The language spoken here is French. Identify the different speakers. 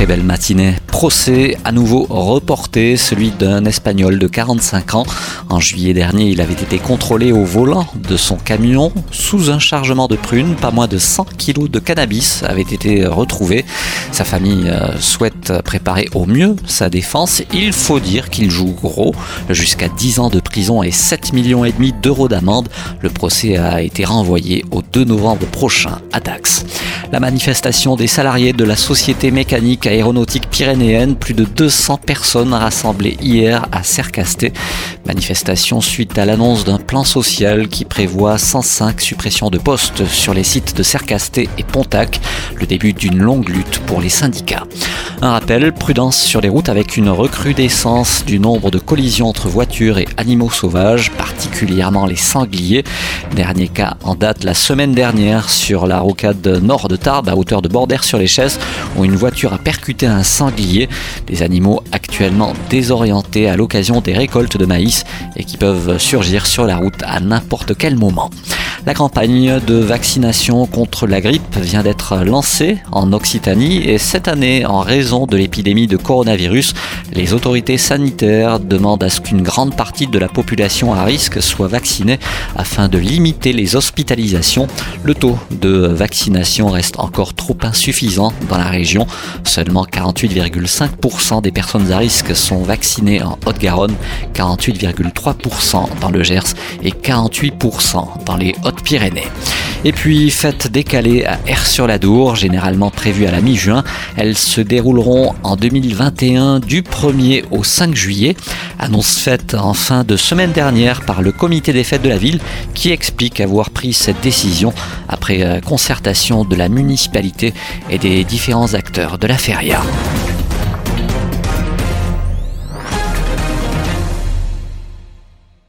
Speaker 1: Très belle matinée. Procès à nouveau reporté, celui d'un Espagnol de 45 ans. En juillet dernier, il avait été contrôlé au volant de son camion sous un chargement de prunes. Pas moins de 100 kilos de cannabis avaient été retrouvés. Sa famille euh, souhaite préparer au mieux sa défense. Il faut dire qu'il joue gros, jusqu'à 10 ans de prison et 7 millions et demi d'euros d'amende. Le procès a été renvoyé au 2 novembre prochain à Dax. La manifestation des salariés de la Société mécanique aéronautique pyrénéenne, plus de 200 personnes rassemblées hier à Cercasté. Manifestation suite à l'annonce d'un plan social qui prévoit 105 suppressions de postes sur les sites de Cercasté et Pontac, le début d'une longue lutte pour les syndicats. Un rappel, prudence sur les routes avec une recrudescence du nombre de collisions entre voitures et animaux sauvages, particulièrement les sangliers. Dernier cas en date la semaine dernière sur la rocade nord de Tarbes à hauteur de Bordère sur les chaises où une voiture a percuté un sanglier. Des animaux actuellement désorientés à l'occasion des récoltes de maïs et qui peuvent surgir sur la route à n'importe quel moment. La campagne de vaccination contre la grippe vient d'être lancée en Occitanie et cette année, en raison de l'épidémie de coronavirus, les autorités sanitaires demandent à ce qu'une grande partie de la population à risque soit vaccinée afin de limiter les hospitalisations. Le taux de vaccination reste encore trop insuffisant dans la région. Seulement 48,5% des personnes à risque sont vaccinées en Haute-Garonne, 48,3% dans le Gers et 48% dans les Hautes-Pyrénées. Et puis, fête décalée à Air-sur-la-Dour, généralement prévue à la mi-juin. Elles se dérouleront en 2021 du 1er au 5 juillet. Annonce faite en fin de semaine dernière par le comité des fêtes de la ville qui explique avoir pris cette décision après euh, concertation de la municipalité et des différents acteurs de la feria.